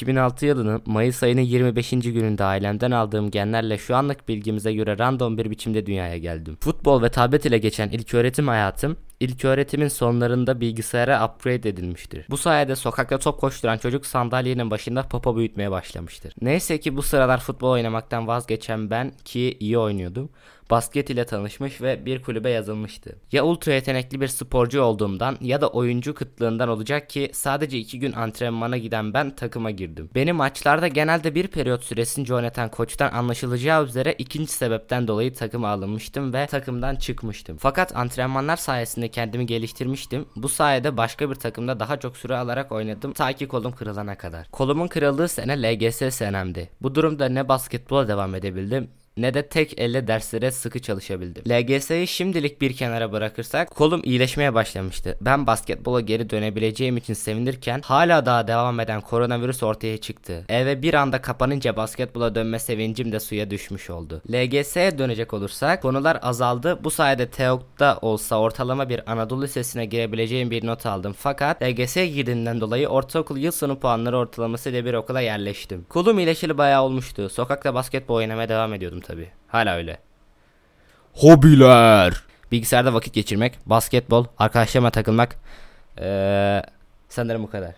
2006 yılının Mayıs ayının 25. gününde ailemden aldığım genlerle şu anlık bilgimize göre random bir biçimde dünyaya geldim. Futbol ve tablet ile geçen ilk öğretim hayatım ilk öğretimin sonlarında bilgisayara upgrade edilmiştir. Bu sayede sokakta top koşturan çocuk sandalyenin başında popo büyütmeye başlamıştır. Neyse ki bu sıralar futbol oynamaktan vazgeçen ben ki iyi oynuyordum. Basket ile tanışmış ve bir kulübe yazılmıştı. Ya ultra yetenekli bir sporcu olduğumdan ya da oyuncu kıtlığından olacak ki sadece iki gün antrenmana giden ben takıma girdim. Beni maçlarda genelde bir periyot süresince oynatan koçtan anlaşılacağı üzere ikinci sebepten dolayı takıma alınmıştım ve takımdan çıkmıştım. Fakat antrenmanlar sayesinde kendimi geliştirmiştim. Bu sayede başka bir takımda daha çok süre alarak oynadım ta ki kolum kırılana kadar. Kolumun kırıldığı sene LGS senemdi. Bu durumda ne basketbola devam edebildim ne de tek elle derslere sıkı çalışabildim. LGS'yi şimdilik bir kenara bırakırsak kolum iyileşmeye başlamıştı. Ben basketbola geri dönebileceğim için sevinirken hala daha devam eden koronavirüs ortaya çıktı. Eve bir anda kapanınca basketbola dönme sevincim de suya düşmüş oldu. LGS'ye dönecek olursak konular azaldı. Bu sayede TEOK'ta olsa ortalama bir Anadolu Lisesi'ne girebileceğim bir not aldım. Fakat LGS'ye girdiğinden dolayı ortaokul yıl sonu puanları ortalaması ile bir okula yerleştim. Kolum iyileşeli bayağı olmuştu. Sokakta basketbol oynamaya devam ediyordum tabi. Hala öyle. Hobiler. Bilgisayarda vakit geçirmek, basketbol, arkadaşlarıma takılmak. Ee, sanırım bu kadar.